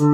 Kim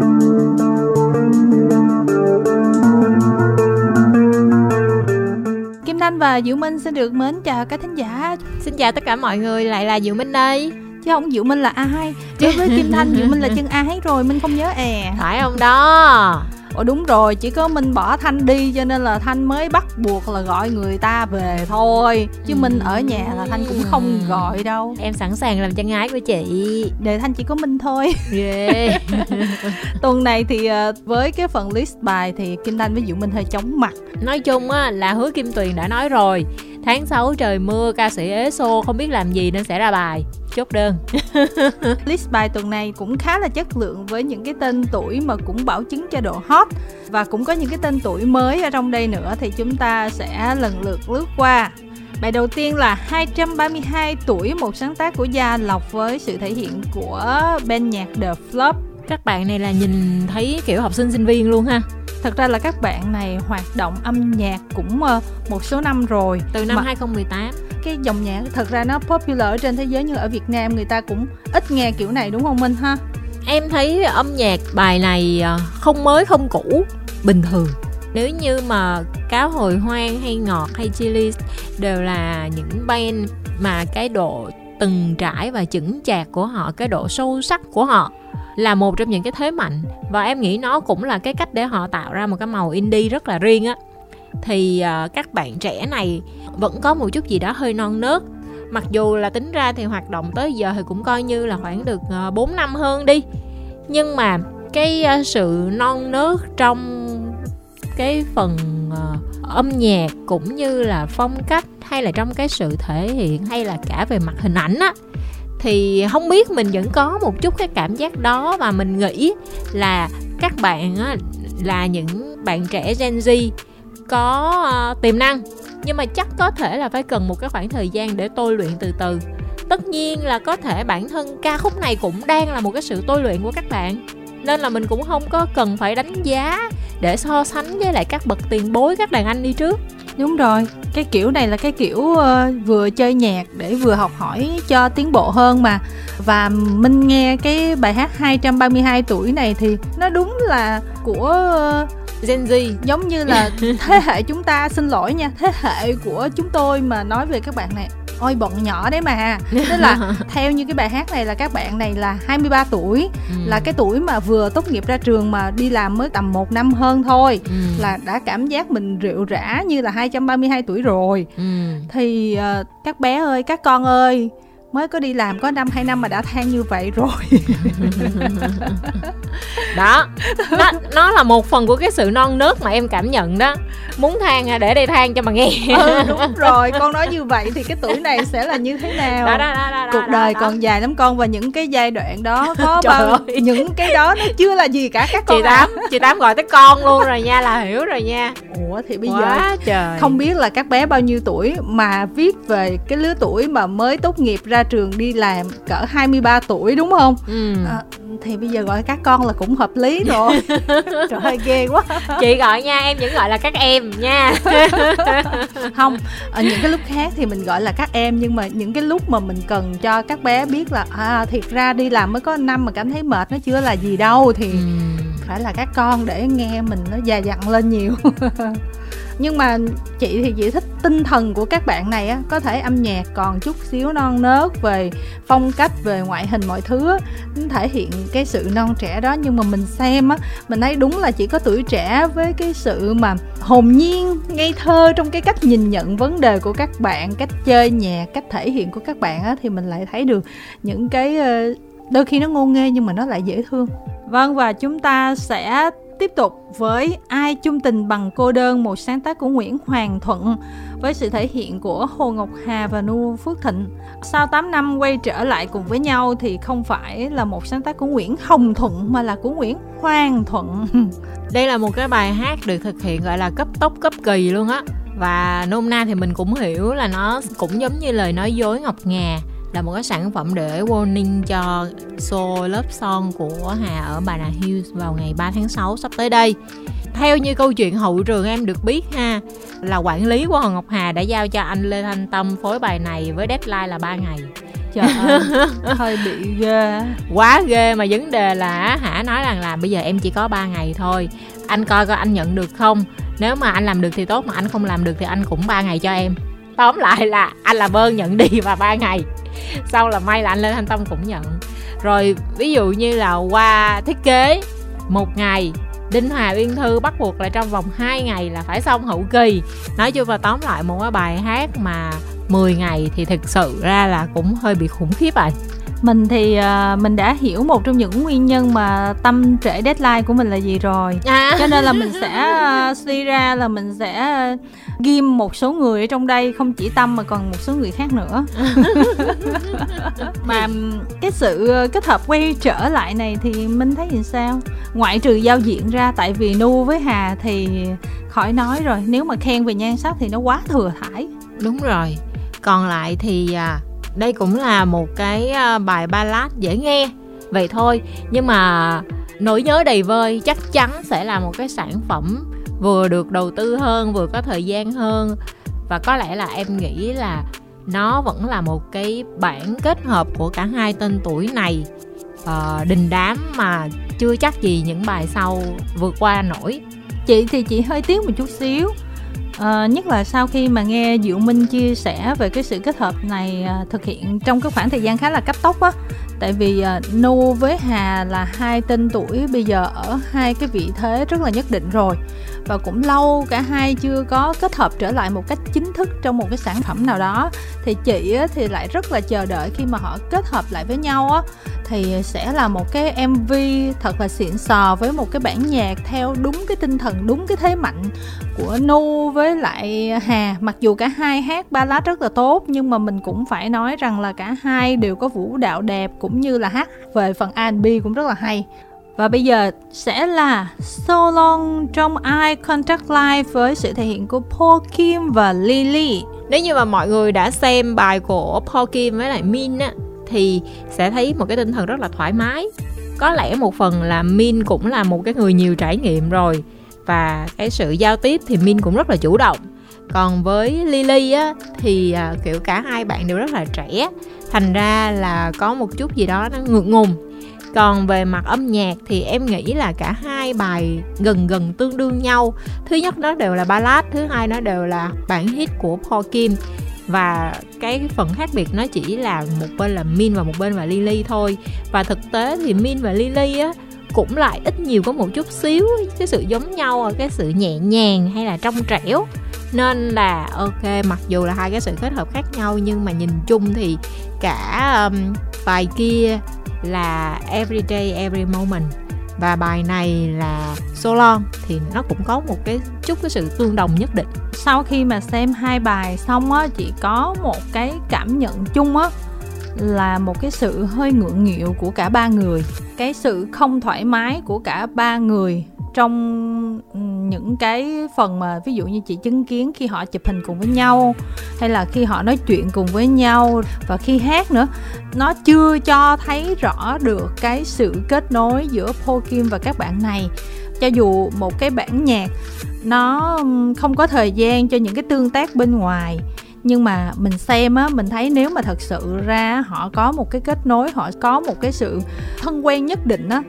Thanh và Diệu Minh xin được mến chào các thính giả. Xin chào tất cả mọi người, lại là Diệu Minh đây. Chứ không Diệu Minh là ai Đối với Kim Thanh Diệu Minh là chân ái rồi Minh không nhớ è Phải không đó Ồ đúng rồi, chỉ có Minh bỏ Thanh đi cho nên là Thanh mới bắt buộc là gọi người ta về thôi. Chứ ừ. Minh ở nhà là Thanh cũng không gọi đâu. Em sẵn sàng làm chân ái của chị. Để Thanh chỉ có Minh thôi. Yeah. Tuần này thì ờ, với cái phần list bài thì Kim Thanh với Diệu Minh hơi chóng mặt. Nói chung á là hứa Kim Tuyền đã nói rồi Tháng 6 trời mưa ca sĩ ế xô không biết làm gì nên sẽ ra bài. Chốt đơn. List bài tuần này cũng khá là chất lượng với những cái tên tuổi mà cũng bảo chứng cho độ hot và cũng có những cái tên tuổi mới ở trong đây nữa thì chúng ta sẽ lần lượt lướt qua. Bài đầu tiên là 232 tuổi một sáng tác của Gia Lộc với sự thể hiện của bên nhạc The Flop. Các bạn này là nhìn thấy kiểu học sinh sinh viên luôn ha thật ra là các bạn này hoạt động âm nhạc cũng uh, một số năm rồi. Từ năm mà 2018 cái dòng nhạc thật ra nó popular ở trên thế giới như ở Việt Nam người ta cũng ít nghe kiểu này đúng không Minh ha? Em thấy âm nhạc bài này ờ, không mới không cũ bình thường. Nếu như mà cáo hồi hoang hay ngọt hay chili đều là những band mà cái độ từng trải và chững chạc của họ cái độ sâu sắc của họ là một trong những cái thế mạnh. Và em nghĩ nó cũng là cái cách để họ tạo ra một cái màu indie rất là riêng á. Thì uh, các bạn trẻ này vẫn có một chút gì đó hơi non nớt. Mặc dù là tính ra thì hoạt động tới giờ thì cũng coi như là khoảng được ờ, uh, 4 năm hơn đi. Nhưng mà cái uh, sự non nớt trong cái phần uh, âm nhạc cũng như là phong cách hay là trong cái sự thể hiện hay là cả về mặt hình ảnh á thì không biết mình vẫn có một chút cái cảm giác đó và mình nghĩ là các bạn là những bạn trẻ Gen Z có ờ, tiềm năng. Nhưng mà chắc có thể là phải cần một cái khoảng thời gian để tôi luyện từ từ. Tất nhiên là có thể bản thân ca khúc này cũng đang là một cái sự tôi luyện của các bạn. Nên là mình cũng không có cần phải đánh giá để so sánh với lại các bậc tiền bối, các đàn anh đi trước đúng rồi cái kiểu này là cái kiểu uh, vừa chơi nhạc để vừa học hỏi cho tiến bộ hơn mà. Và minh nghe cái bài hát 232 tuổi này thì nó đúng là của uh, Gen Z. Giống như là thế hệ chúng ta xin lỗi nha thế hệ của chúng tôi mà nói về các bạn này ôi bọn nhỏ đấy mà tức là theo như cái bài hát này là các bạn này là 23 tuổi ừ. là cái tuổi mà vừa tốt nghiệp ra trường mà đi làm mới tầm một năm hơn thôi ừ. là đã cảm giác mình rượu rã như là 232 tuổi rồi ừ. thì uh, các bé ơi các con ơi mới có đi làm có năm hai năm mà đã than như vậy rồi. Đó nó, nó là một phần của cái sự non nớt mà em cảm nhận đó. Muốn than để đây than cho mà nghe. Ừ đúng rồi con nói như vậy thì cái tuổi này sẽ là như thế nào? Đó, đó, đó, đó, cuộc đời đó, còn dài lắm con và những cái giai đoạn đó có bao ơi. những cái đó nó chưa là gì cả các con chị tám à. chị tám gọi tới con luôn rồi nha là hiểu rồi nha. Ủa thì bây Quá giờ trời. không biết là các bé bao nhiêu tuổi mà viết về cái lứa tuổi mà mới tốt nghiệp ra trường đi làm cỡ 23 tuổi đúng không? Ừ. à, thì bây giờ gọi các con là cũng hợp lý rồi trời ơi ghê quá. Chị gọi nha em vẫn gọi là các em nha. Không ở những cái lúc khác thì mình gọi là các em nhưng mà những cái lúc mà mình cần cho các bé biết là à thiệt ra đi làm mới có năm mà cảm thấy mệt nó chưa là gì đâu thì ừ. phải là các con để nghe mình nó già dặn lên nhiều nhưng mà chị thì chị thích tinh thần của các bạn này á, có thể âm nhạc còn chút xíu non nớt về phong cách, về ngoại hình mọi thứ á, thể hiện cái sự non trẻ đó. Nhưng mà mình xem á, mình thấy đúng là chỉ có tuổi trẻ với cái sự mà hồn nhiên, ngây thơ trong cái cách nhìn nhận vấn đề của các bạn, cách chơi nhạc, cách thể hiện của các bạn á, thì mình lại thấy được những cái ờ, đôi khi nó ngô nghê nhưng mà nó lại dễ thương. Vâng và chúng ta sẽ Tiếp tục với Ai chung tình bằng cô đơn, một sáng tác của Nguyễn Hoàng Thuận với sự thể hiện của Hồ Ngọc Hà và Nu Phước Thịnh. Sau 8 năm quay trở lại cùng với nhau thì không phải là một sáng tác của Nguyễn Hồng Thuận mà là của Nguyễn Hoàng Thuận. Đây là một cái bài hát được thực hiện gọi là cấp tốc cấp kỳ luôn á. Và nôm na thì mình cũng hiểu là nó cũng giống như lời nói dối ngọc ngà là một cái sản phẩm để warning cho show Love Song của Hà ở Bà Nà Hills vào ngày 3 tháng 6 sắp tới đây. Theo như câu chuyện hậu trường em được biết ha, là quản lý của Hoàng Ngọc Hà đã giao cho anh Lê Thanh Tâm phối bài này với deadline là 3 ngày. Trời ơi, hơi bị ghê. quá ghê mà vấn đề là hả nói rằng là bây giờ em chỉ có 3 ngày thôi. Anh coi coi anh nhận được không? Nếu mà anh làm được thì tốt mà anh không làm được thì anh cũng 3 ngày cho em tóm lại là anh làm ơn nhận đi và ba ngày. Sau là may là anh lên thanh tâm cũng nhận. Rồi, ví dụ như là qua thiết kế, một ngày, Đinh Hòa Uyên Thư bắt buộc là trong vòng 2 ngày là phải xong hậu kỳ. Nói chung là tóm lại một cái bài hát mà 10 ngày thì thực sự ra là cũng hơi bị khủng khiếp rồi mình thì uh, mình đã hiểu một trong những nguyên nhân mà tâm trễ deadline của mình là gì rồi. À. cho nên là mình sẽ uh, suy ra là mình sẽ uh, ghim một số người ở trong đây không chỉ tâm mà còn một số người khác nữa. Mà cái sự kết hợp quay trở lại này thì mình thấy thì sao? Ngoại trừ giao diện ra tại vì nu với hà thì khỏi nói rồi nếu mà khen về nhan sắc thì nó quá thừa thải. Đúng rồi. Còn lại thì à, đây cũng là một cái à, bài ballad dễ nghe vậy thôi. Nhưng mà nỗi nhớ đầy vơi chắc chắn sẽ là một cái sản phẩm vừa được đầu tư hơn vừa có thời gian hơn. Và có lẽ là em nghĩ là nó vẫn là một cái bản kết hợp của cả hai tên tuổi này. Uh, đình đám mà chưa chắc gì những bài sau vượt qua nổi. Chị thì chị hơi tiếc một chút xíu. À, nhất là sau khi mà nghe Diệu Minh chia sẻ về cái sự kết hợp này à, thực hiện trong cái khoảng thời gian khá là cấp tốc á. Tại vì à, Nô với Hà là hai tên tuổi bây giờ ở hai cái vị thế rất là nhất định rồi và cũng lâu cả hai chưa có kết hợp trở lại một cách chính thức trong một cái sản phẩm nào đó. Thì chị thì lại rất là chờ đợi khi mà họ kết hợp lại với nhau á. Thì sẽ là một cái MV thật là xịn sò với một cái bản nhạc theo đúng cái tinh thần, đúng cái thế mạnh của Nu với lại Hà. Mặc dù cả hai hát ballad rất là tốt, nhưng mà mình cũng phải nói rằng là cả hai đều có vũ đạo đẹp cũng như là hát về phần R&B cũng rất là hay và bây giờ sẽ là So Long trong Eye Contact Live với sự thể hiện của Paul Kim và Lily. Nếu như mà mọi người đã xem bài của Paul Kim với lại Min á thì sẽ thấy một cái tinh thần rất là thoải mái. Có lẽ một phần là Min cũng là một cái người nhiều trải nghiệm rồi và cái sự giao tiếp thì Min cũng rất là chủ động. Còn với Lily á thì à, kiểu cả hai bạn đều rất là trẻ, thành ra là có một chút gì đó nó ngượng ngùng còn về mặt âm nhạc thì em nghĩ là cả hai bài gần gần tương đương nhau. Thứ nhất nó đều là ballad thứ hai nó đều là bản hit của Paul Kim. Và cái phần khác biệt nó chỉ là một bên là Min và một bên là Lily thôi. Và thực tế thì Min và Lily á cũng lại ít nhiều có một chút xíu cái sự giống nhau ở cái sự nhẹ nhàng hay là trong trẻo. Nên là ok mặc dù là hai cái sự kết hợp khác nhau nhưng mà nhìn chung thì cả um, bài kia là everyday every moment. Và bài này là solo thì nó cũng có một cái chút cái sự tương đồng nhất định. Sau khi mà xem hai bài xong á chỉ có một cái cảm nhận chung á, là một cái sự hơi ngượng nghịu của cả ba người. Cái sự không thoải mái của cả ba người trong ừ, những cái phần mà ví dụ như chị chứng kiến khi họ chụp hình cùng với nhau, hay là khi họ nói chuyện cùng với nhau và khi hát nữa, nó chưa cho thấy rõ được cái sự kết nối giữa Paul Kim và các bạn này. Cho dù một cái bản nhạc, nó không có thời gian cho những cái tương tác bên ngoài, nhưng mà mình xem á, mình thấy nếu mà thật sự ra họ có một cái kết nối, họ có một cái sự thân quen nhất định á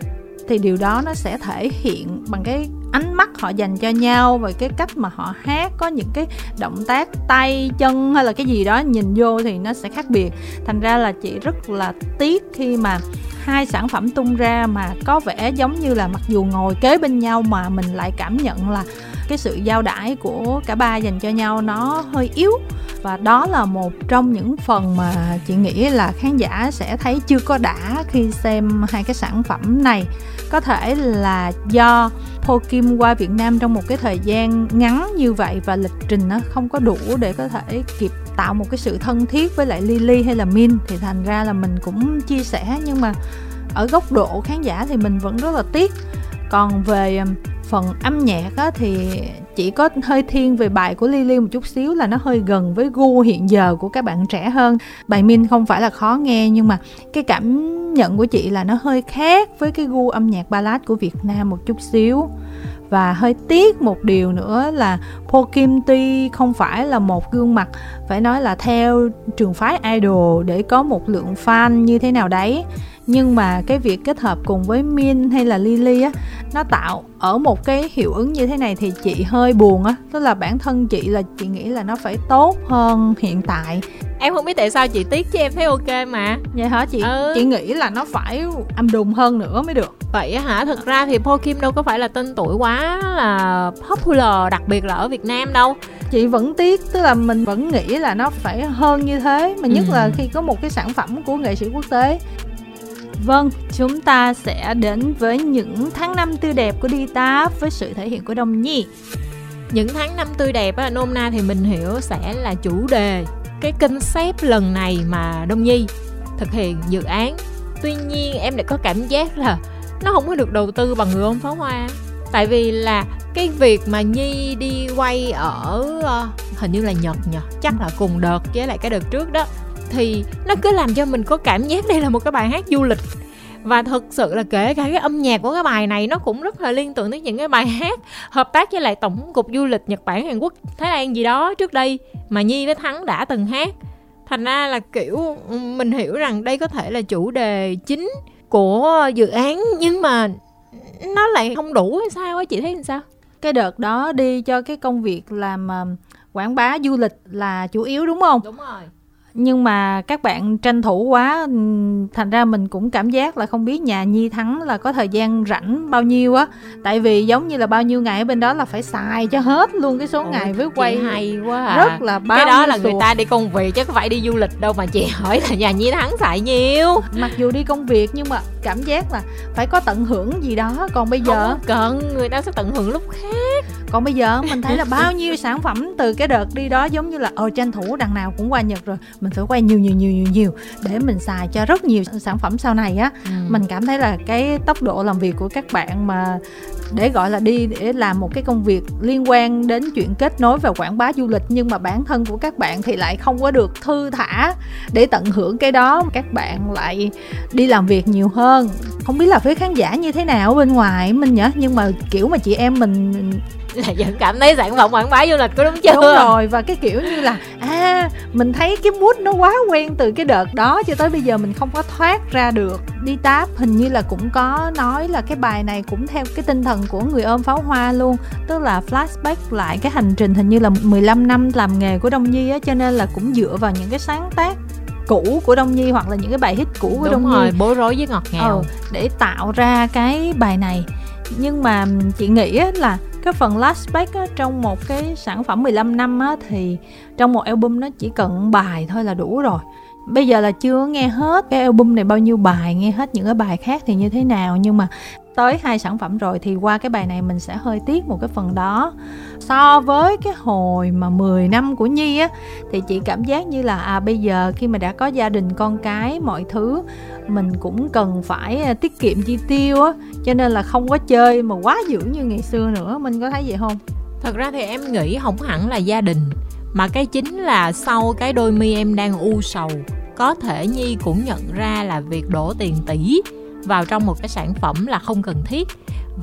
thì điều đó nó sẽ thể hiện bằng cái ánh mắt họ dành cho nhau và cái cách mà họ hát, có những cái động tác tay, chân hay là cái gì đó nhìn vô thì nó sẽ khác biệt. Thành ra là chị rất là tiếc khi mà hai sản phẩm tung ra mà có vẻ giống như là mặc dù ngồi kế bên nhau mà mình lại cảm nhận là cái sự giao đãi của cả ba dành cho nhau nó hơi yếu. Và đó là một trong những phần mà chị nghĩ là khán giả sẽ thấy chưa có đã khi xem hai cái sản phẩm này có thể là do Po Kim qua Việt Nam trong một cái thời gian ngắn như vậy và lịch trình nó không có đủ để có thể kịp tạo một cái sự thân thiết với lại Lily hay là Min thì thành ra là mình cũng chia sẻ. Nhưng mà ở góc độ khán giả thì mình vẫn rất là tiếc. Còn về um, phần âm nhạc á, thì chỉ có hơi thiên về bài của Lily một chút xíu là nó hơi gần với gu hiện giờ của các bạn trẻ hơn. Bài Min không phải là khó nghe, nhưng mà cái cảm nhận của chị là nó hơi khác với cái gu âm nhạc ballad của Việt Nam một chút xíu. Và hơi tiếc một điều nữa là Po Kim tuy không phải là một gương mặt phải nói là theo trường phái idol để có một lượng fan như thế nào đấy nhưng mà cái việc kết hợp cùng với Min hay là Lily á nó tạo ở một cái hiệu ứng như thế này thì chị hơi buồn á. Tức là bản thân chị là chị nghĩ là nó phải tốt hơn hiện tại. Em không biết tại sao chị tiếc chứ em thấy ok mà. Vậy hả chị? Ừ. chị nghĩ là nó phải âm đùng hơn nữa mới được. Vậy hả? Thực ra thì Po Kim đâu có phải là tên tuổi quá là popular đặc biệt là ở Việt Nam đâu. Chị vẫn tiếc tức là mình vẫn nghĩ là nó phải hơn như thế mà nhất ừ. là khi có một cái sản phẩm của nghệ sĩ quốc tế Vâng, chúng ta sẽ đến với những tháng năm tươi đẹp của Đi Táp với sự thể hiện của Đông Nhi. Những tháng năm tươi đẹp á, nôm na thì mình hiểu sẽ là chủ đề cái concept lần này mà Đông Nhi thực hiện dự án. Tuy nhiên em lại có cảm giác là nó không có được đầu tư bằng người ông pháo hoa tại vì là cái việc mà nhi đi quay ở uh, hình như là nhật nhỉ chắc là cùng đợt với lại cái đợt trước đó thì nó cứ làm cho mình có cảm giác đây là một cái bài hát du lịch. Và thực sự là kể cả cái âm nhạc của cái bài này nó cũng rất là liên tưởng tới những cái bài hát hợp tác với lại tổng cục du lịch Nhật Bản Hàn Quốc Thái Lan gì đó trước đây mà Nhi với Thắng đã từng hát. Thành ra là kiểu mình hiểu rằng đây có thể là chủ đề chính của dự án nhưng mà nó lại không đủ hay sao á chị thấy làm sao? Cái đợt đó đi cho cái công việc làm uh, quảng bá du lịch là chủ yếu đúng không? Đúng rồi nhưng mà các bạn tranh thủ quá thành ra mình cũng cảm giác là không biết nhà nhi thắng là có thời gian rảnh bao nhiêu á. Tại vì giống như là bao nhiêu ngày ở bên đó là phải xài cho hết luôn cái số Ôi, ngày với quay. hay quá à. rất là bao cái đó là người ta đi công việc chứ không phải đi du lịch đâu mà chị hỏi là nhà nhi thắng xài nhiêu. Mặc dù đi công việc nhưng mà cảm giác là phải có tận hưởng gì đó. Còn bây giờ không cần người ta sẽ tận hưởng lúc khác. Còn bây giờ mình thấy là bao nhiêu sản phẩm từ cái đợt đi đó giống như là ờ tranh thủ đằng nào cũng qua nhật rồi. mình phải quay nhiều nhiều nhiều nhiều nhiều để mình xài cho rất nhiều sản phẩm sau này á. Ừ. mình cảm thấy là cái tốc độ làm việc của các bạn mà để gọi là đi để làm một cái công việc liên quan đến chuyện kết nối và quảng bá du lịch nhưng mà bản thân của các bạn thì lại không có được thư thả để tận hưởng cái đó các bạn lại đi làm việc nhiều hơn. Không biết là phía khán giả như thế nào bên ngoài mình nhỉ? Nhưng mà kiểu mà chị em mình là vẫn cảm thấy sản phẩm quảng bá du lịch của đúng chưa? Đúng rồi và cái kiểu như là à mình thấy cái mood nó quá quen từ cái đợt đó cho tới bây giờ mình không có thoát ra được. Đi táp hình như là cũng có nói là cái bài này cũng theo cái tinh thần của người ôm pháo hoa luôn tức là flashback lại cái hành trình hình như là 15 năm làm nghề của Đông Nhi á cho nên là cũng dựa vào những cái sáng tác cũ của Đông Nhi hoặc là những cái bài hit cũ của Đúng Đông rồi, Nhi bối rối với ngọt ngào. Ừ, để tạo ra cái bài này. Nhưng mà chị nghĩ là cái phần last á, trong một cái sản phẩm 15 năm á, thì trong một album nó chỉ cần bài thôi là đủ rồi. Bây giờ là chưa nghe hết cái album này bao nhiêu bài nghe hết những cái bài khác thì như thế nào nhưng mà tới hai sản phẩm rồi thì qua cái bài này mình sẽ hơi tiếc một cái phần đó. So với cái hồi mà 10 năm của Nhi á, thì chị cảm giác như là à bây giờ khi mà đã có gia đình, con cái, mọi thứ, mình cũng cần phải à, tiết kiệm chi tiêu á, cho nên là không có chơi mà quá dữ như ngày xưa nữa. Mình có thấy vậy không? Thật ra thì em nghĩ không hẳn là gia đình, mà cái chính là sau cái đôi mi em đang u sầu, có thể nhi cũng nhận ra là việc đổ tiền tỷ vào trong một cái sản phẩm là không cần thiết.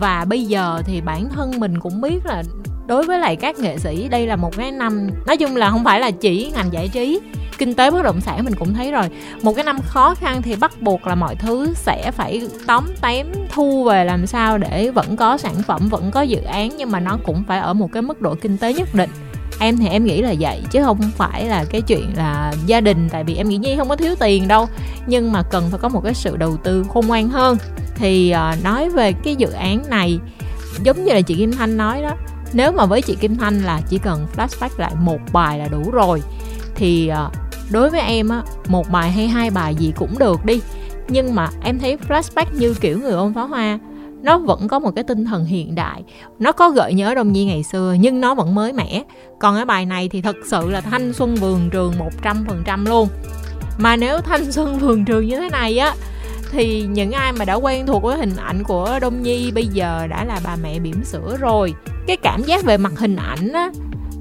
Và bây giờ thì bản thân mình cũng biết là đối với lại các nghệ sĩ, đây là một cái năm, nói chung là không phải là chỉ ngành giải trí, kinh tế bất động sản mình cũng thấy rồi. Một cái năm khó khăn thì bắt buộc là mọi thứ sẽ phải tóm tém, thu về làm sao để vẫn có sản phẩm, vẫn có dự án, nhưng mà nó cũng phải ở một cái mức độ kinh tế nhất định em thì em nghĩ là vậy chứ không phải là cái chuyện là gia đình tại vì em nghĩ nhi không có thiếu tiền đâu. Nhưng mà cần phải có một cái sự đầu tư khôn ngoan hơn. Thì uh, nói về cái dự án này giống như là chị kim thanh nói đó nếu mà với chị kim thanh là chỉ cần flashback lại một bài là đủ rồi thì uh, đối với em á một bài hay hai bài gì cũng được đi. Nhưng mà em thấy flashback như kiểu người ôm pháo hoa nó vẫn có một cái tinh thần hiện đại. Nó có gợi nhớ đông nhi ngày xưa, nhưng nó vẫn mới mẻ. Còn cái bài này thì thật sự là thanh xuân vườn trường một trăm phần trăm luôn. Mà nếu thanh xuân vườn trường như thế này á, thì những ai mà đã quen thuộc với hình ảnh của Đông Nhi bây giờ đã là bà mẹ bỉm sữa rồi. Cái cảm giác về mặt hình ảnh á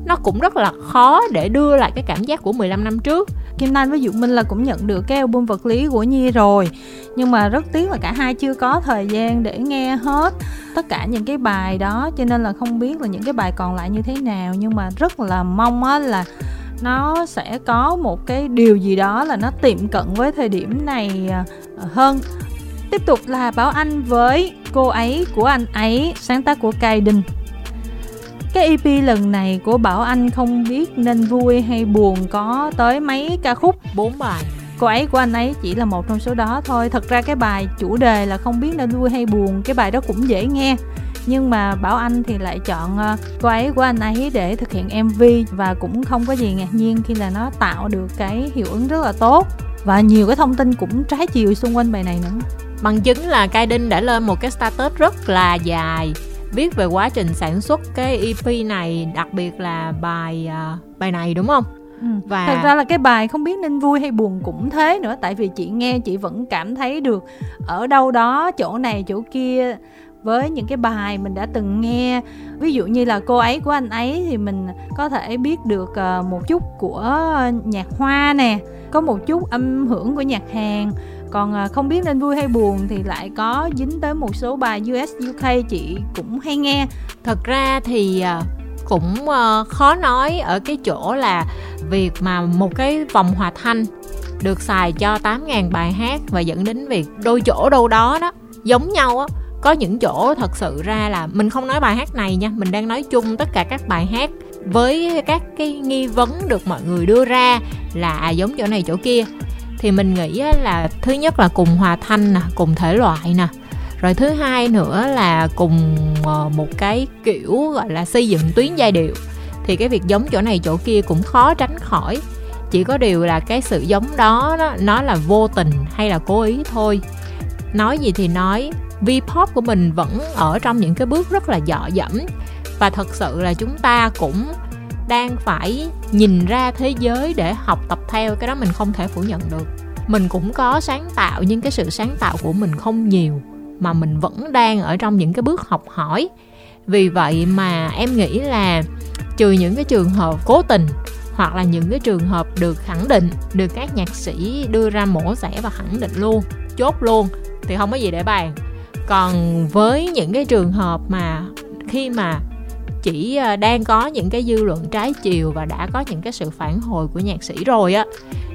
nó cũng rất là khó để đưa lại cái cảm giác của 15 năm trước. Kim Thanh với Dụ Minh là cũng nhận được cái album vật lý của Nhi rồi, nhưng mà rất tiếc là cả hai chưa có thời gian để nghe hết tất cả những cái bài đó, cho nên là không biết là những cái bài còn lại như thế nào. Nhưng mà rất là mong á là nó sẽ có một cái điều gì đó là nó tiệm cận với thời điểm này à, hơn. Tiếp tục là Bảo Anh với cô ấy của anh ấy, sáng tác của Cai Đình cái EP lần này của Bảo Anh không biết nên vui hay buồn có tới mấy ca khúc. Bốn bài. Cô ấy của anh ấy chỉ là một trong số đó thôi. Thật ra cái bài chủ đề là không biết nên vui hay buồn cái bài đó cũng dễ nghe. Nhưng mà bảo anh thì lại chọn ờ, cô ấy của anh ấy để thực hiện mv và cũng không có gì ngạc nhiên khi là nó tạo được cái hiệu ứng rất là tốt. Và nhiều cái thông tin cũng trái chiều xung quanh bài này nữa. Bằng chứng là Kai Đinh đã lên một cái status rất là dài viết về quá trình sản xuất cái EP này đặc biệt là bài uh, bài này đúng không Ừ. và thật ra là cái bài không biết nên vui hay buồn cũng thế nữa tại vì chị nghe chị vẫn cảm thấy được ở đâu đó chỗ này chỗ kia với những cái bài mình đã từng nghe ví dụ như là cô ấy của anh ấy thì mình có thể biết được ờ, một chút của nhạc hoa nè có một chút âm hưởng của nhạc hàn còn à, không biết nên vui hay buồn thì lại có dính tới một số bài US UK chị cũng hay nghe. Thật ra thì à, cũng ờ, khó nói ở cái chỗ là việc mà một cái vòng hòa thanh được xài cho 8.000 bài hát và dẫn đến việc đôi chỗ đâu đó đó giống nhau á. Có những chỗ thật sự ra là mình không nói bài hát này nha, mình đang nói chung tất cả các bài hát với các cái nghi vấn được mọi người đưa ra là à, giống chỗ này chỗ kia thì mình nghĩ là thứ nhất là cùng hòa thanh nè cùng thể loại nè. Rồi thứ hai nữa là cùng ờ, một cái kiểu gọi là xây dựng tuyến giai điệu. Thì cái việc giống chỗ này chỗ kia cũng khó tránh khỏi. Chỉ có điều là cái sự giống đó nó, nó là vô tình hay là cố ý thôi. Nói gì thì nói V-pop của mình vẫn ở trong những cái bước rất là dọ dẫm. Và thật sự là chúng ta cũng đang phải nhìn ra thế giới để học tập theo, cái đó mình không thể phủ nhận được. Mình cũng có sáng tạo, nhưng cái sự sáng tạo của mình không nhiều, mà mình vẫn đang ở trong những cái bước học hỏi. Vì vậy mà em nghĩ là trừ những cái trường hợp cố tình, hoặc là những cái trường hợp được khẳng định, được các nhạc sĩ đưa ra mổ xẻ và khẳng định luôn, chốt luôn, thì không có gì để bàn. Còn với những cái trường hợp mà khi mà chỉ à, đang có những cái dư luận trái chiều và đã có những cái sự phản hồi của nhạc sĩ rồi á,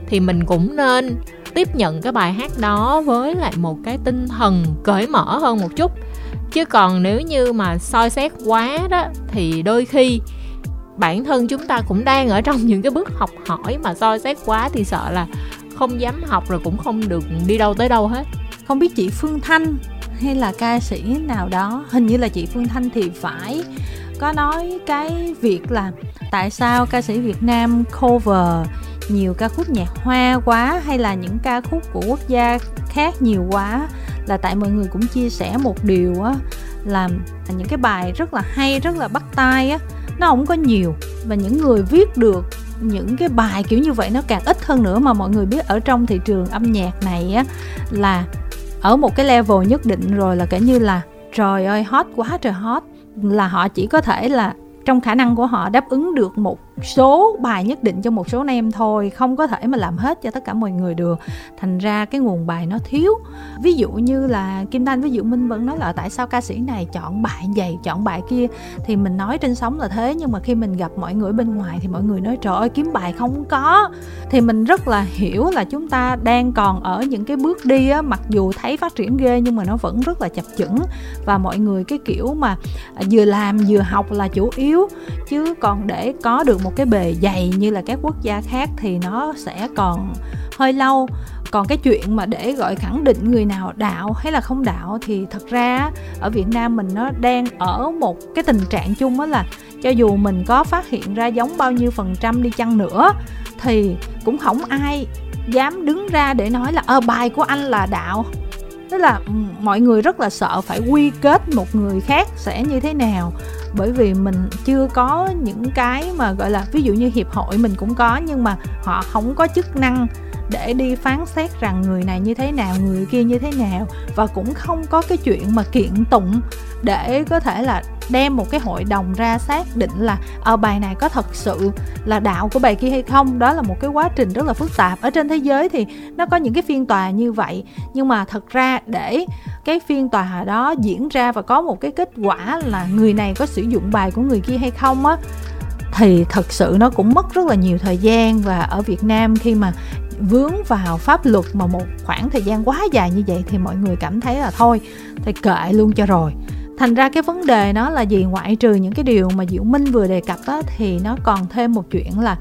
thì mình cũng nên tiếp nhận cái bài hát đó với lại một cái tinh thần cởi mở hơn một chút. Chứ còn nếu như mà soi xét quá đó, thì đôi khi bản thân chúng ta cũng đang ở trong những cái bước học hỏi mà soi xét quá thì sợ là không dám học rồi cũng không được đi đâu tới đâu hết. Không biết chị phương thanh hay là ca sĩ nào đó, hình như là chị phương thanh thì phải có nói cái việc là tại sao ca sĩ việt nam cover nhiều ca khúc nhạc hoa quá hay là những ca khúc của quốc gia khác nhiều quá? Là tại mọi người cũng chia sẻ một điều á, là những cái bài rất là hay, rất là bắt tai á, nó không có nhiều. Và những người viết được những cái bài kiểu như vậy nó càng ít hơn nữa. Mà mọi người biết ở trong thị trường âm nhạc này á, là ở một cái level nhất định rồi là kể như là trời ơi, hot quá, trời hot là họ chỉ có thể là trong khả năng của họ đáp ứng được một số, bài nhất định cho một số nam thôi, không có thể mà làm hết cho tất cả mọi người được. Thành ra cái nguồn bài nó thiếu. Ví dụ như là kim thanh với diệu minh vẫn nói là tại sao ca sĩ này chọn bài vậy, chọn bài kia? Thì mình nói trên sóng là thế, nhưng mà khi mình gặp mọi người bên ngoài thì mọi người nói, trời ơi, kiếm bài không có. Thì mình rất là hiểu là chúng ta đang còn ở những cái bước đi á, mặc dù thấy phát triển ghê nhưng mà nó vẫn rất là chập chững. Và mọi người cái kiểu mà à, vừa làm vừa học là chủ yếu. Chứ còn để có được một một cái bề dày như là các quốc gia khác thì nó sẽ còn hơi lâu. Còn cái chuyện mà để gọi khẳng định người nào đạo hay là không đạo thì thật ra ở Việt Nam mình nó đang ở một cái tình trạng chung đó là cho dù mình có phát hiện ra giống bao nhiêu phần trăm đi chăng nữa thì cũng không ai dám đứng ra để nói là ờ bài của anh là đạo. Tức là mọi người rất là sợ phải quy kết một người khác sẽ như thế nào bởi vì mình chưa có những cái mà, gọi là, ví dụ như hiệp hội mình cũng có, nhưng mà họ không có chức năng để đi phán xét rằng người này như thế nào, người kia như thế nào, và cũng không có cái chuyện mà kiện tụng để có thể là đem một cái hội đồng ra xác định là ở bài này có thật sự là đạo của bài kia hay không? Đó là một cái quá trình rất là phức tạp. Ở trên thế giới thì nó có những cái phiên tòa như vậy, nhưng mà thật ra để cái phiên tòa đó diễn ra và có một cái kết quả là người này có sử dụng bài của người kia hay không á, thì thật sự nó cũng mất rất là nhiều thời gian. Và ở Việt Nam khi mà vướng vào pháp luật mà một khoảng thời gian quá dài như vậy thì mọi người cảm thấy là thôi thì kệ luôn cho rồi thành ra cái vấn đề nó là gì ngoại trừ những cái điều mà diệu minh vừa đề cập đó thì nó còn thêm một chuyện là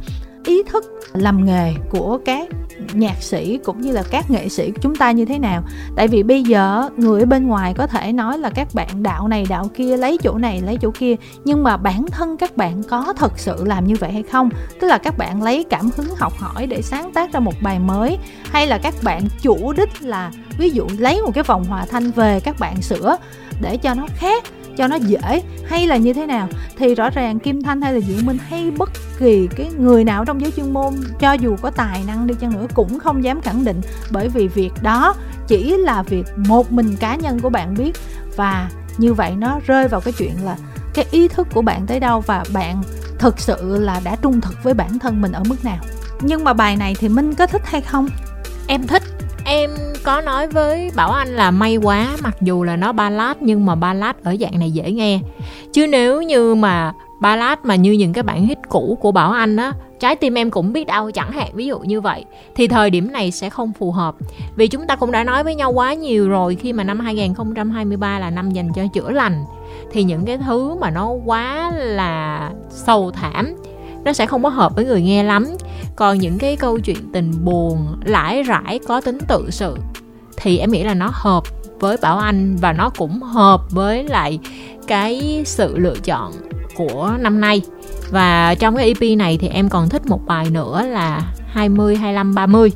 ý thức làm nghề của các nhạc sĩ cũng như là các nghệ sĩ của chúng ta như thế nào. Tại vì bây giờ, người bên ngoài có thể nói là các bạn đạo này, đạo kia, lấy chỗ này, lấy chỗ kia, nhưng mà bản thân các bạn có thật sự làm như vậy hay không? Tức là các bạn lấy cảm hứng học hỏi để sáng tác ra một bài mới, hay là các bạn chủ đích là, ví dụ lấy một cái vòng hòa thanh về các bạn sửa để cho nó khác? Cho nó dễ hay là như thế nào. Thì rõ ràng kim thanh hay là diệu minh hay bất kỳ cái người nào trong giới chuyên môn, cho dù có tài năng đi chăng nữa cũng không dám khẳng định. Bởi vì việc đó chỉ là việc một mình cá nhân của bạn biết. Và như vậy nó rơi vào cái chuyện là cái ý thức của bạn tới đâu và bạn thực sự là đã trung thực với bản thân mình ở mức nào. Nhưng mà bài này thì minh có thích hay không? Em thích. Em có nói với bảo anh là may quá, mặc dù là nó ballad, nhưng mà ballad ở dạng này dễ nghe. Chứ nếu như mà ballad mà như những cái bản hit cũ của bảo anh á, trái tim em cũng biết đau chẳng hạn, ví dụ như vậy, thì thời điểm này sẽ không phù hợp. Vì chúng ta cũng đã nói với nhau quá nhiều rồi, khi mà năm 2023 là năm dành cho chữa lành, thì những cái thứ mà nó quá là sầu thảm nó sẽ không có hợp với người nghe lắm. Còn những cái câu chuyện tình buồn, lãi rãi có tính tự sự thì em nghĩ là nó hợp với bảo anh và nó cũng hợp với lại cái sự lựa chọn của năm nay và trong cái EP này thì em còn thích một bài nữa là 20 25 30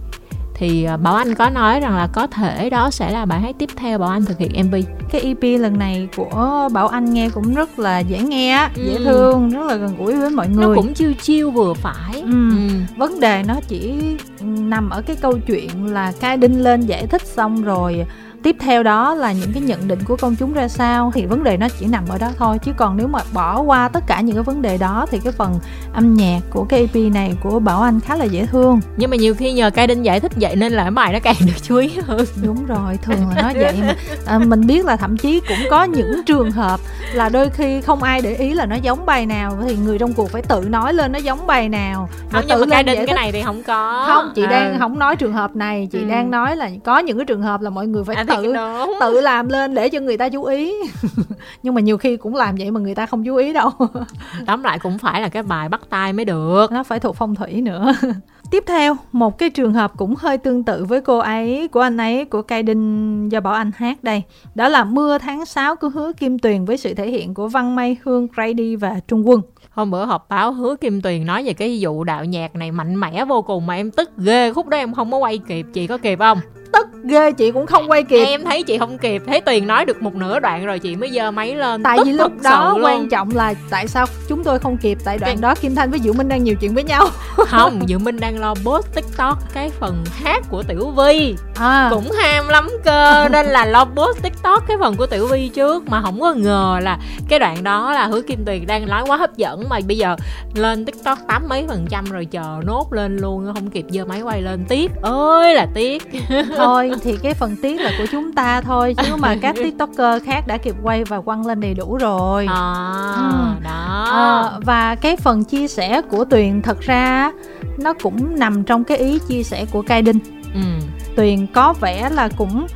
thì à, Bảo Anh có nói rằng là có thể đó sẽ là bài hát tiếp theo Bảo Anh thực hiện MV. Cái EP lần này của Bảo Anh nghe cũng rất là dễ nghe, ừ. dễ thương, rất là gần gũi với mọi người. Nó cũng chiêu chiêu vừa phải. Ừ. Ừ. Vấn đề nó chỉ nằm ở cái câu chuyện là Kai Đinh lên giải thích xong rồi tiếp theo đó là những cái nhận định của công chúng ra sao thì vấn đề nó chỉ nằm ở đó thôi. Chứ còn nếu mà bỏ qua tất cả những cái vấn đề đó thì cái phần âm nhạc của cái EP này của Bảo Anh khá là dễ thương. Nhưng mà nhiều khi nhờ Kai Đinh giải thích vậy nên là bài nó càng được chú ý hơn. Đúng rồi thường là nó vậy mà. À, mình biết là thậm chí cũng có những trường hợp là đôi khi không ai để ý là nó giống bài nào thì người trong cuộc phải tự nói lên nó giống bài nào không, tự nhưng mà Kai Đinh cái này thì không có. Không chị à. đang không nói trường hợp này chị ừ. đang nói là có những cái trường hợp là mọi người phải à, tự tự làm lên để cho người ta chú ý. Nhưng mà nhiều khi cũng làm vậy mà người ta không chú ý đâu. Tóm lại cũng phải là cái bài bắt tay mới được. Nó phải thuộc phong thủy nữa. Tiếp theo một cái trường hợp cũng hơi tương tự với cô ấy của anh ấy của cây đinh do bảo anh hát đây. Đó là mưa tháng 6 của hứa kim tuyền với sự thể hiện của văn May hương grady và trung quân. Hôm bữa họp báo hứa kim tuyền nói về cái vụ đạo nhạc này mạnh mẽ vô cùng mà em tức ghê. Khúc đó em không có quay kịp chị có kịp không ghê chị cũng không quay kịp. Em thấy chị không kịp thấy tuyền nói được một nửa đoạn rồi chị mới giơ máy lên. Tại vì lúc đó quan trọng là tại sao chúng tôi không kịp? Tại đoạn cái... đó kim thanh với diệu minh đang nhiều chuyện với nhau. Không diệu minh đang lo post tiktok cái phần hát của tiểu vi. À. cũng ham lắm cơ nên là lo post tiktok cái phần của tiểu vi trước. Mà không có ngờ là cái đoạn đó là hứa kim tuyền đang nói quá hấp dẫn. Mà bây giờ lên tiktok tám mấy phần trăm rồi chờ nốt lên luôn không kịp giơ máy quay lên. Tiếc ơi là tiếc. Thôi thì cái phần tiếc là của chúng ta thôi chứ mà các tiktoker khác đã kịp quay và quăng lên đầy đủ rồi à, ừ. đó à, và cái phần chia sẻ của tuyền thật ra nó cũng nằm trong cái ý chia sẻ của cai đinh ừ. tuyền có vẻ là cũng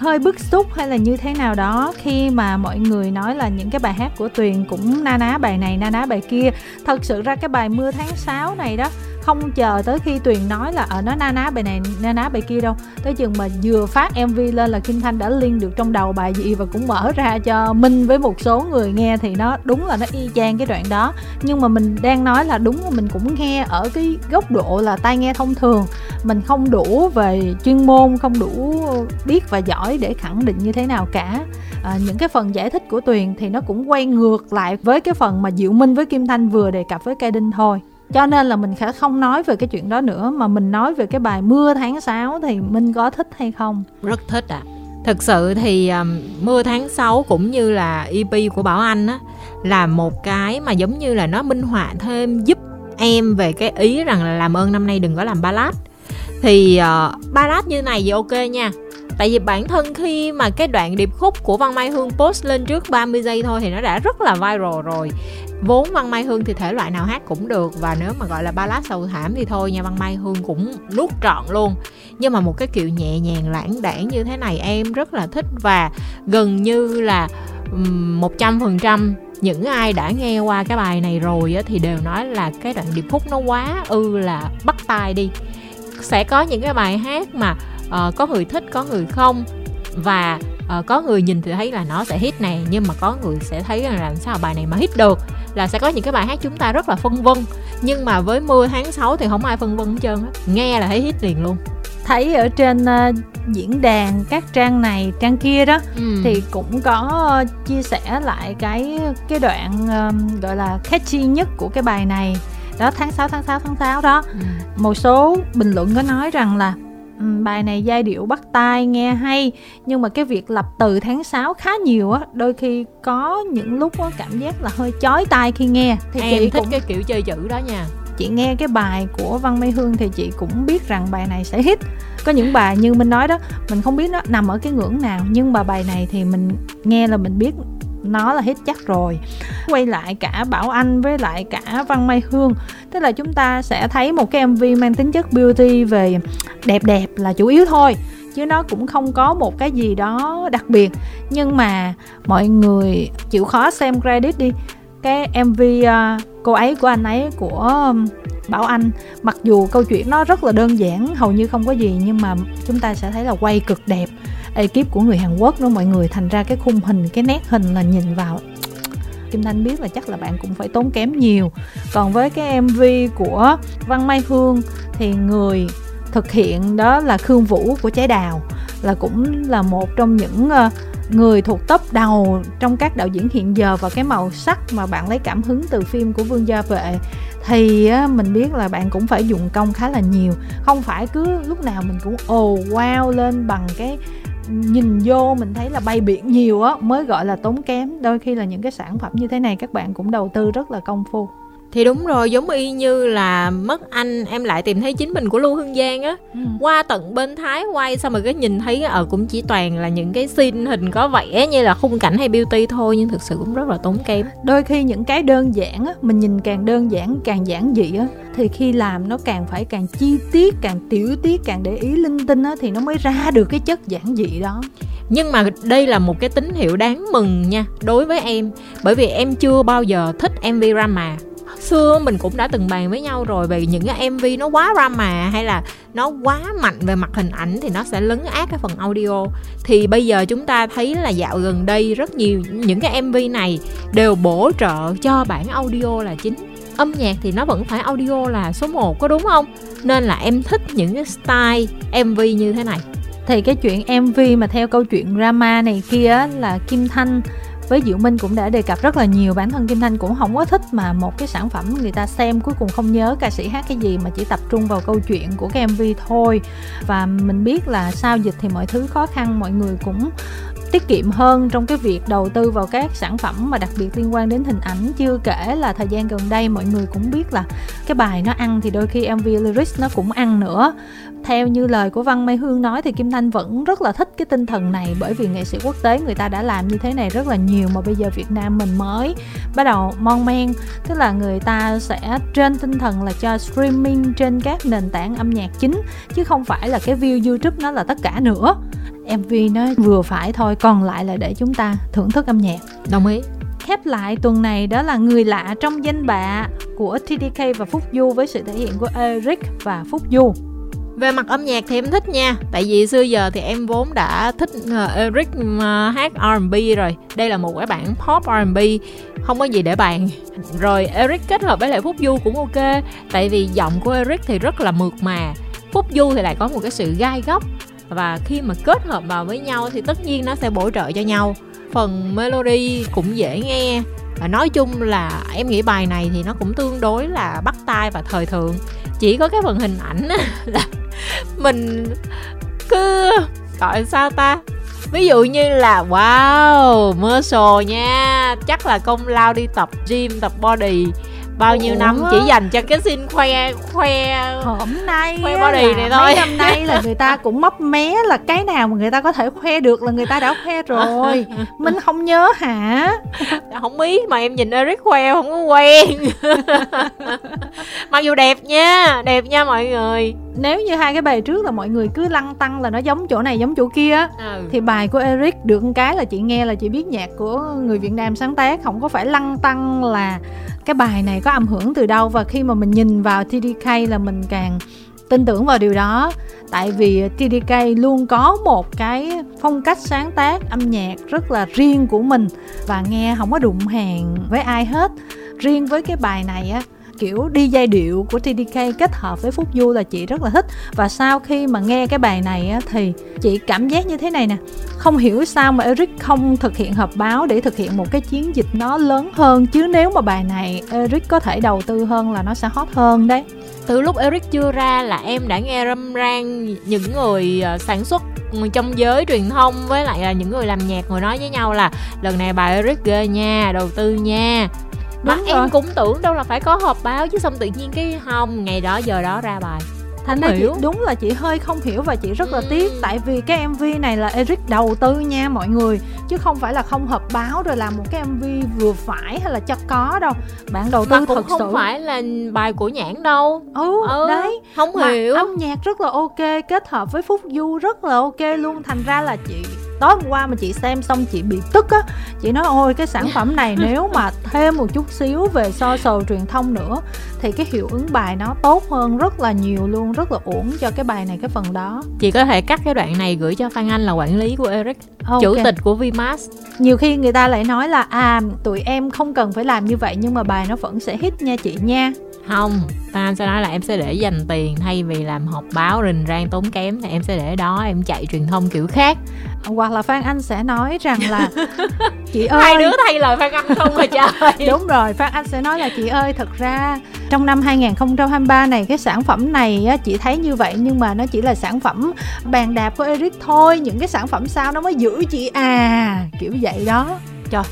hơi bức xúc hay là như thế nào đó khi mà mọi người nói là những cái bài hát của Tuyền cũng na ná bài này na ná bài kia thật sự ra cái bài mưa tháng 6 này đó không chờ tới khi tuyền nói là ờ, ở nó na ná bài này na ná bài kia đâu. Tới chừng mà vừa phát mv lên là kim thanh đã liên được trong đầu bài gì và cũng mở ra cho minh với một số người nghe thì nó đúng là nó y chang cái đoạn đó. Nhưng mà mình đang nói là đúng là mình cũng nghe ở cái góc độ là tai nghe thông thường. Mình không đủ về chuyên môn không đủ biết và giỏi để khẳng định như thế nào cả. À, những cái phần giải thích của tuyền thì nó cũng quay ngược lại với cái phần mà diệu minh với kim thanh vừa đề cập với cây đinh thôi cho nên là mình sẽ không nói về cái chuyện đó nữa mà mình nói về cái bài mưa tháng 6 thì minh có thích hay không? Rất thích ạ. À. Thực sự thì um, Mưa tháng 6 cũng như là EP của Bảo Anh á là một cái mà giống như là nó minh họa thêm giúp em về cái ý rằng là làm ơn năm nay đừng có làm ballad. Thì uh, ballad như này thì ok nha tại vì bản thân khi mà cái đoạn điệp khúc của Văn Mai Hương post lên trước 30 giây thôi thì nó đã rất là viral rồi. Vốn Văn Mai Hương thì thể loại nào hát cũng được và nếu mà gọi là ballad sầu thảm thì thôi nha, Văn Mai Hương cũng nuốt trọn luôn. Nhưng mà một cái kiểu nhẹ nhàng, lãng đãng như thế này em rất là thích và gần như là một trăm phần trăm những ai đã nghe qua cái bài này rồi thì đều nói là cái đoạn điệp khúc nó quá ư là bắt tai đi. Sẽ có những cái bài hát mà uh, có người thích có người không. Và uh, có người nhìn thì thấy là nó sẽ hit này nhưng mà có người sẽ thấy là làm sao bài này mà hit được là sẽ có những cái bài hát chúng ta rất là phân vân. Nhưng mà với mưa tháng 6 thì không ai phân vân hết trơn á. Nghe là thấy hit liền luôn. Thấy ở trên uh, diễn đàn các trang này trang kia đó ừ. thì cũng có uh, chia sẻ lại cái cái đoạn uh, gọi là catchy nhất của cái bài này. Đó tháng 6 tháng 6 tháng 6 đó. Ừ. một số bình luận có nói rằng là bài này giai điệu bắt tai nghe hay. Nhưng mà cái việc lập từ tháng 6 khá nhiều á đôi khi có những lúc có cảm giác là hơi chói tai khi nghe. Thì em chị thích cũng... cái kiểu chơi chữ đó nha. Chị nghe cái bài của Văn Mây Hương thì chị cũng biết rằng bài này sẽ hit. Có những bài như mình nói đó mình không biết nó nằm ở cái ngưỡng nào nhưng mà bài này thì mình nghe là mình biết nó là hết chắc rồi. Quay lại cả bảo anh với lại cả văn mai hương. Tức là chúng ta sẽ thấy một cái mv mang tính chất beauty về đẹp đẹp là chủ yếu thôi chứ nó cũng không có một cái gì đó đặc biệt. Nhưng mà mọi người chịu khó xem credit đi. Cái mv uh, à, cô ấy của anh ấy của bảo anh mặc dù câu chuyện nó rất là đơn giản hầu như không có gì nhưng mà chúng ta sẽ thấy là quay cực đẹp ekip của người Hàn Quốc đó mọi người, thành ra cái khung hình, cái nét hình là nhìn vào. Kim Thanh biết là chắc là bạn cũng phải tốn kém nhiều. Còn với cái MV của Văn Mai Hương Thì người thực hiện đó là Khương Vũ của Trái Đào, Là cũng là một trong những ờ, người thuộc top đầu trong các đạo diễn hiện giờ. Và cái màu sắc mà bạn lấy cảm hứng từ phim của Vương Gia Vệ Thì mình biết là bạn cũng phải dùng công khá là nhiều. Không phải cứ lúc nào mình cũng ồ wow lên bằng cái nhìn vô mình thấy là bay biển nhiều á, mới gọi là tốn kém. Đôi khi là những cái sản phẩm như thế này các bạn cũng đầu tư rất là công phu thì đúng rồi giống y như là mất anh em lại tìm thấy chính mình của lưu hương giang á. Ừ. qua tận bên thái quay xong rồi cái nhìn thấy ở ờ, cũng chỉ toàn là những cái scene hình có vẻ như là khung cảnh hay beauty thôi nhưng thực sự cũng rất là tốn kém. Đôi khi những cái đơn giản á mình nhìn càng đơn giản càng giản dị á thì khi làm nó càng phải càng chi tiết càng tiểu tiết càng để ý linh tinh á thì nó mới ra được cái chất giản dị đó. Nhưng mà đây là một cái tín hiệu đáng mừng nha đối với em. Bởi vì em chưa bao giờ thích mv drama xưa mình cũng đã từng bàn với nhau rồi về những cái mv nó quá drama hay là nó quá mạnh về mặt hình ảnh thì nó sẽ lấn át cái phần audio. Thì bây giờ chúng ta thấy là dạo gần đây rất nhiều những cái mv này đều bổ trợ cho bản audio là chính. Âm nhạc thì nó vẫn phải audio là số 1 có đúng không? Nên là em thích những cái style mv như thế này. Thì cái chuyện mv mà theo câu chuyện drama này kia là kim thanh với Diệu Minh cũng đã đề cập rất là nhiều. Bản thân Kim Thanh cũng không có thích mà một cái sản phẩm người ta xem cuối cùng không nhớ ca sĩ hát cái gì mà chỉ tập trung vào câu chuyện của cái MV thôi. Và mình biết là sau dịch thì mọi thứ khó khăn, mọi người cũng tiết kiệm hơn trong cái việc đầu tư vào các sản phẩm mà đặc biệt liên quan đến hình ảnh. Chưa kể là thời gian gần đây mọi người cũng biết là cái bài nó ăn thì đôi khi MV lyrics nó cũng ăn nữa. Theo như lời của Văn Mai Hương nói thì Kim Thanh vẫn rất là thích cái tinh thần này bởi vì nghệ sĩ quốc tế người ta đã làm như thế này rất là nhiều mà bây giờ Việt Nam mình mới bắt đầu mon men. Tức là người ta sẽ trên tinh thần là cho streaming trên các nền tảng âm nhạc chính chứ không phải là cái view YouTube nó là tất cả nữa. MV nó vừa phải thôi còn lại là để chúng ta thưởng thức âm nhạc. Đồng ý. Khép lại tuần này đó là người lạ trong danh bạ của TDK và Phúc Du với sự thể hiện của Eric và Phúc Du. Về mặt âm nhạc thì em thích nha tại vì xưa giờ thì em vốn đã thích uh, Eric uh, hát R&B rồi. Đây là một cái bản pop R&B không có gì để bàn. Rồi Eric kết hợp với lại Phúc Du cũng ok tại vì giọng của Eric thì rất là mượt mà. Phúc Du thì lại có một cái sự gai góc và khi mà kết hợp vào với nhau thì tất nhiên nó sẽ bổ trợ cho nhau. Phần melody cũng dễ nghe. Và nói chung là em nghĩ bài này thì nó cũng tương đối là bắt tai và thời thượng. Chỉ có cái phần hình ảnh là mình cứ gọi sao ta? Ví dụ như là, wow muscle nha. Chắc là công lao đi tập gym, tập body bao nhiêu Ủa? năm chỉ dành cho cái xin khoe khoe hôm nay khoe body này thôi. mấy năm nay là người ta cũng mấp mé là cái nào mà người ta có thể khoe được là người ta đã khoe rồi. Mình không nhớ hả? Không biết mà em nhìn Eric khoe không có quen. Mặc dù đẹp nha đẹp nha mọi người nếu như hai cái bài trước là mọi người cứ lăng tăng là nó giống chỗ này giống chỗ kia ừ. thì bài của Eric được một cái là chị nghe là chị biết nhạc của người Việt Nam sáng tác không có phải lăng tăng là cái bài này có âm hưởng từ đâu và khi mà mình nhìn vào TDK là mình càng tin tưởng vào điều đó tại vì TDK luôn có một cái phong cách sáng tác âm nhạc rất là riêng của mình và nghe không có đụng hàng với ai hết riêng với cái bài này á kiểu đi giai điệu của TDK kết hợp với Phúc Du là chị rất là thích. Và sau khi mà nghe cái bài này á, thì chị cảm giác như thế này nè. Không hiểu sao mà Eric không thực hiện họp báo để thực hiện một cái chiến dịch nó lớn hơn. Chứ nếu mà bài này Eric có thể đầu tư hơn là nó sẽ hot hơn đấy. Từ lúc Eric chưa ra là em đã nghe râm ran những người ờ, sản xuất trong giới truyền thông với lại là những người làm nhạc ngồi nói với nhau là lần này bài Eric ghê nha đầu tư nha mà Đúng em rồi. cũng tưởng đâu là phải có họp báo chứ xong tự nhiên cái không ngày đó giờ đó ra bài thành ra chị đúng là chị hơi không hiểu và chị rất là tiếc. Tại vì cái mv này là eric đầu tư nha mọi người. Chứ không phải là không hợp báo rồi làm một cái mv vừa phải hay là cho có đâu. Bạn đầu tư mà cũng thật không sự. phải là bài của nhãn đâu. Ừ, ừ đấy. không mà hiểu. âm nhạc rất là ok kết hợp với phúc du rất là ok luôn. Thành ra là chị tối hôm qua mà chị xem xong chị bị tức á chị nói ôi cái sản phẩm này nếu mà thêm một chút xíu về so sầu truyền thông nữa thì cái hiệu ứng bài nó tốt hơn rất là nhiều luôn rất là ổn cho cái bài này cái phần đó. Chị có thể cắt cái đoạn này gửi cho phan anh là quản lý của eric okay. chủ tịch của vmas nhiều khi người ta lại nói là à tụi em không cần phải làm như vậy nhưng mà bài nó vẫn sẽ hit nha chị nha không Phan Anh sẽ nói là em sẽ để dành tiền thay vì làm họp báo rình rang tốn kém thì em sẽ để đó em chạy truyền thông kiểu khác. Hoặc là Phan Anh sẽ nói rằng là chị ơi. hai đứa thay lời Phan Anh không mà trời. Đúng rồi Phan Anh sẽ nói là chị ơi thật ra trong năm 2023 này cái sản phẩm này á, chị thấy như vậy nhưng mà nó chỉ là sản phẩm bàn đạp của Eric thôi những cái sản phẩm sau nó mới giữ chị à. Kiểu vậy đó. Trời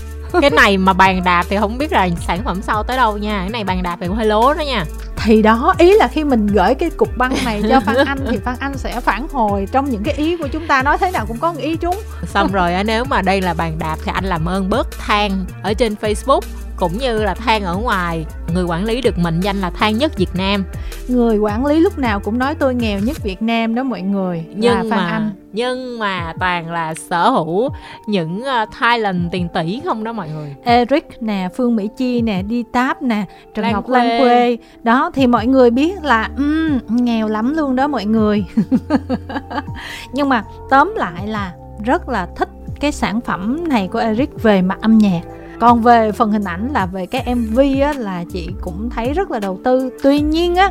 cái này mà bàn đạp thì không biết là sản phẩm sau tới đâu nha. Cái này bàn đạp thì cũng hơi lố đó nha. Thì đó ý là khi mình gửi cái cục băng này cho phan anh thì phan anh sẽ phản hồi trong những cái ý của chúng ta nói thế nào cũng có một ý chúng. Xong rồi nếu mà đây là bàn đạp thì anh làm ơn bớt than ở trên facebook cũng như là than ở ngoài. Người quản lý được mệnh danh là than nhất Việt Nam. Người quản lý lúc nào cũng nói tôi nghèo nhất Việt Nam đó mọi người nhưng là Phan mà Anh. nhưng mà toàn là sở hữu những uh, talent tiền tỷ không đó mọi người. Eric nè Phương Mỹ Chi nè đi táp nè Trần Lan Ngọc Quê. Lan Quê. Đó thì mọi người biết là um, nghèo lắm luôn đó mọi người. Nhưng mà tóm lại là rất là thích cái sản phẩm này của Eric về mặt âm nhạc còn về phần hình ảnh là về cái mv á, là chị cũng thấy rất là đầu tư. Tuy nhiên á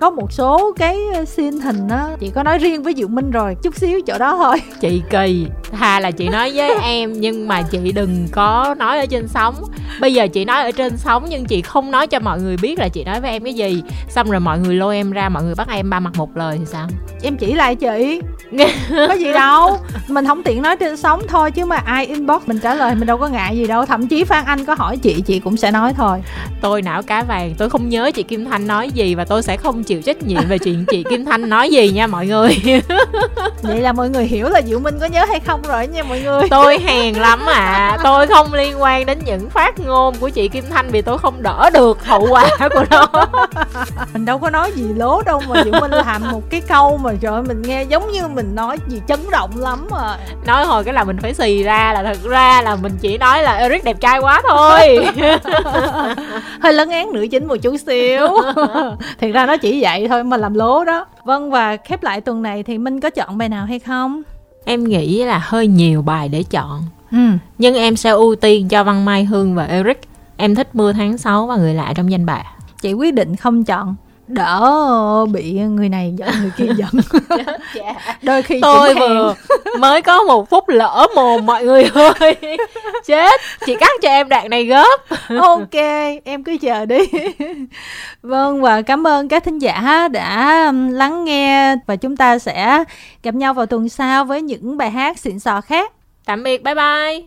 có một số cái scene hình á chị có nói riêng với diệu minh rồi chút xíu chỗ đó thôi. Chị kỳ. Thà là chị nói với em nhưng mà chị đừng có nói ở trên sóng. Bây giờ chị nói ở trên sóng nhưng chị không nói cho mọi người biết là chị nói với em cái gì. Xong rồi mọi người lôi em ra mọi người bắt em ba mặt một lời thì sao? Em chỉ lại chị. Có gì đâu. Mình không tiện nói trên sóng thôi chứ mà ai inbox mình trả lời mình đâu có ngại gì đâu. Thậm chí phan anh có hỏi chị chị cũng sẽ nói thôi. Tôi não cá vàng tôi không nhớ chị kim thanh nói gì và tôi sẽ không chịu trách nhiệm về chuyện chị kim thanh nói gì nha mọi người. vậy là mọi người hiểu là diệu minh có nhớ hay không rồi nha mọi người. Tôi hèn lắm à. Tôi không liên quan đến những phát ngôn của chị kim thanh vì tôi không đỡ được hậu quả của nó. Mình đâu có nói gì lố đâu mà diệu minh làm một cái câu mà trời mình nghe giống như mình nói gì chấn động lắm à. Nói hồi cái là mình phải xì ra là thật ra là mình chỉ nói là eric đẹp trai quá thôi. Hơi lấn án nữ chính một chút xíu. Thiệt ra nó chỉ vậy thôi mà làm lố đó vâng và khép lại tuần này thì minh có chọn bài nào hay không? Em nghĩ là hơi nhiều bài để chọn. Ừ. nhưng em sẽ ưu tiên cho văn mai hương và eric. Em thích mưa tháng 6 và người lạ trong danh bạ. Chị quyết định không chọn đỡ bị người này giận người kia giận đôi khi tôi vừa mới có một phút lỡ mồm mọi người ơi. Chết chị cắt cho em đoạn này gấp ok em cứ chờ đi. Vâng và cảm ơn các thính giả đã lắng nghe và chúng ta sẽ gặp nhau vào tuần sau với những bài hát xịn sò khác. Tạm biệt bye bye